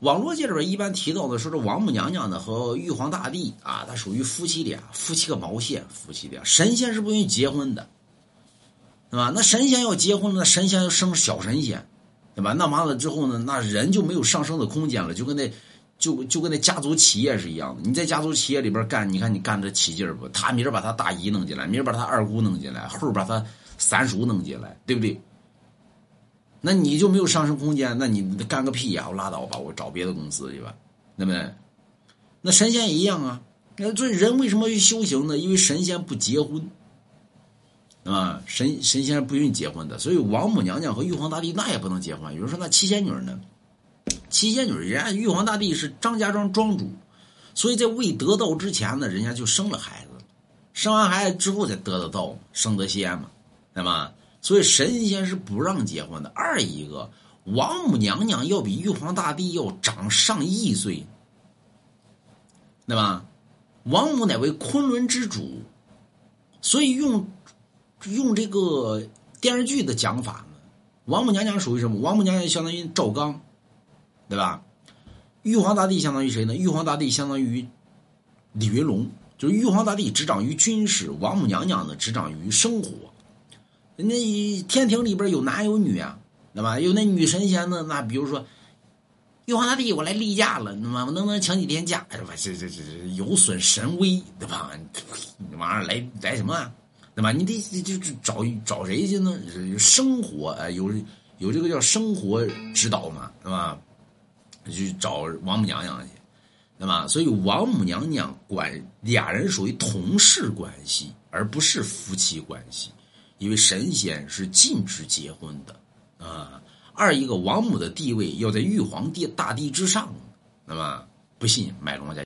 网络界里边一般提到的说，这王母娘娘呢和玉皇大帝啊，他属于夫妻俩，夫妻个毛线，夫妻俩，神仙是不允许结婚的，对吧？那神仙要结婚了，那神仙要生小神仙，对吧？那完了之后呢，那人就没有上升的空间了，就跟那。就就跟那家族企业是一样的，你在家族企业里边干，你看你干得起劲儿不？他明儿把他大姨弄进来，明儿把他二姑弄进来，后儿把他三叔弄进来，对不对？那你就没有上升空间，那你干个屁呀！我拉倒吧，我找别的公司去吧，对不对？那神仙也一样啊。那这人为什么去修行呢？因为神仙不结婚，啊，神神仙不允许结婚的，所以王母娘娘和玉皇大帝那也不能结婚。有人说那七仙女呢？七仙女，人家玉皇大帝是张家庄庄主，所以在未得道之前呢，人家就生了孩子，生完孩子之后才得的道，生得仙嘛，对吧？所以神仙是不让结婚的。二一个，王母娘娘要比玉皇大帝要长上亿岁，对吧？王母乃为昆仑之主，所以用用这个电视剧的讲法呢，王母娘娘属于什么？王母娘娘相当于赵刚。对吧？玉皇大帝相当于谁呢？玉皇大帝相当于李云龙，就是玉皇大帝执掌于军事，王母娘娘呢执掌于生活。那天庭里边有男有女啊，对吧？有那女神仙呢，那比如说玉皇大帝，我来例假了，那么我能不能请几天假？是吧？这这这有损神威，对吧？你玩意儿来来什么啊？对吧？你得就就找找谁去呢？生活啊，有有这个叫生活指导嘛，对吧？去找王母娘娘去，对吧？所以王母娘娘管俩人属于同事关系，而不是夫妻关系，因为神仙是禁止结婚的啊。二一个王母的地位要在玉皇帝大帝之上，那么不信买龙王家。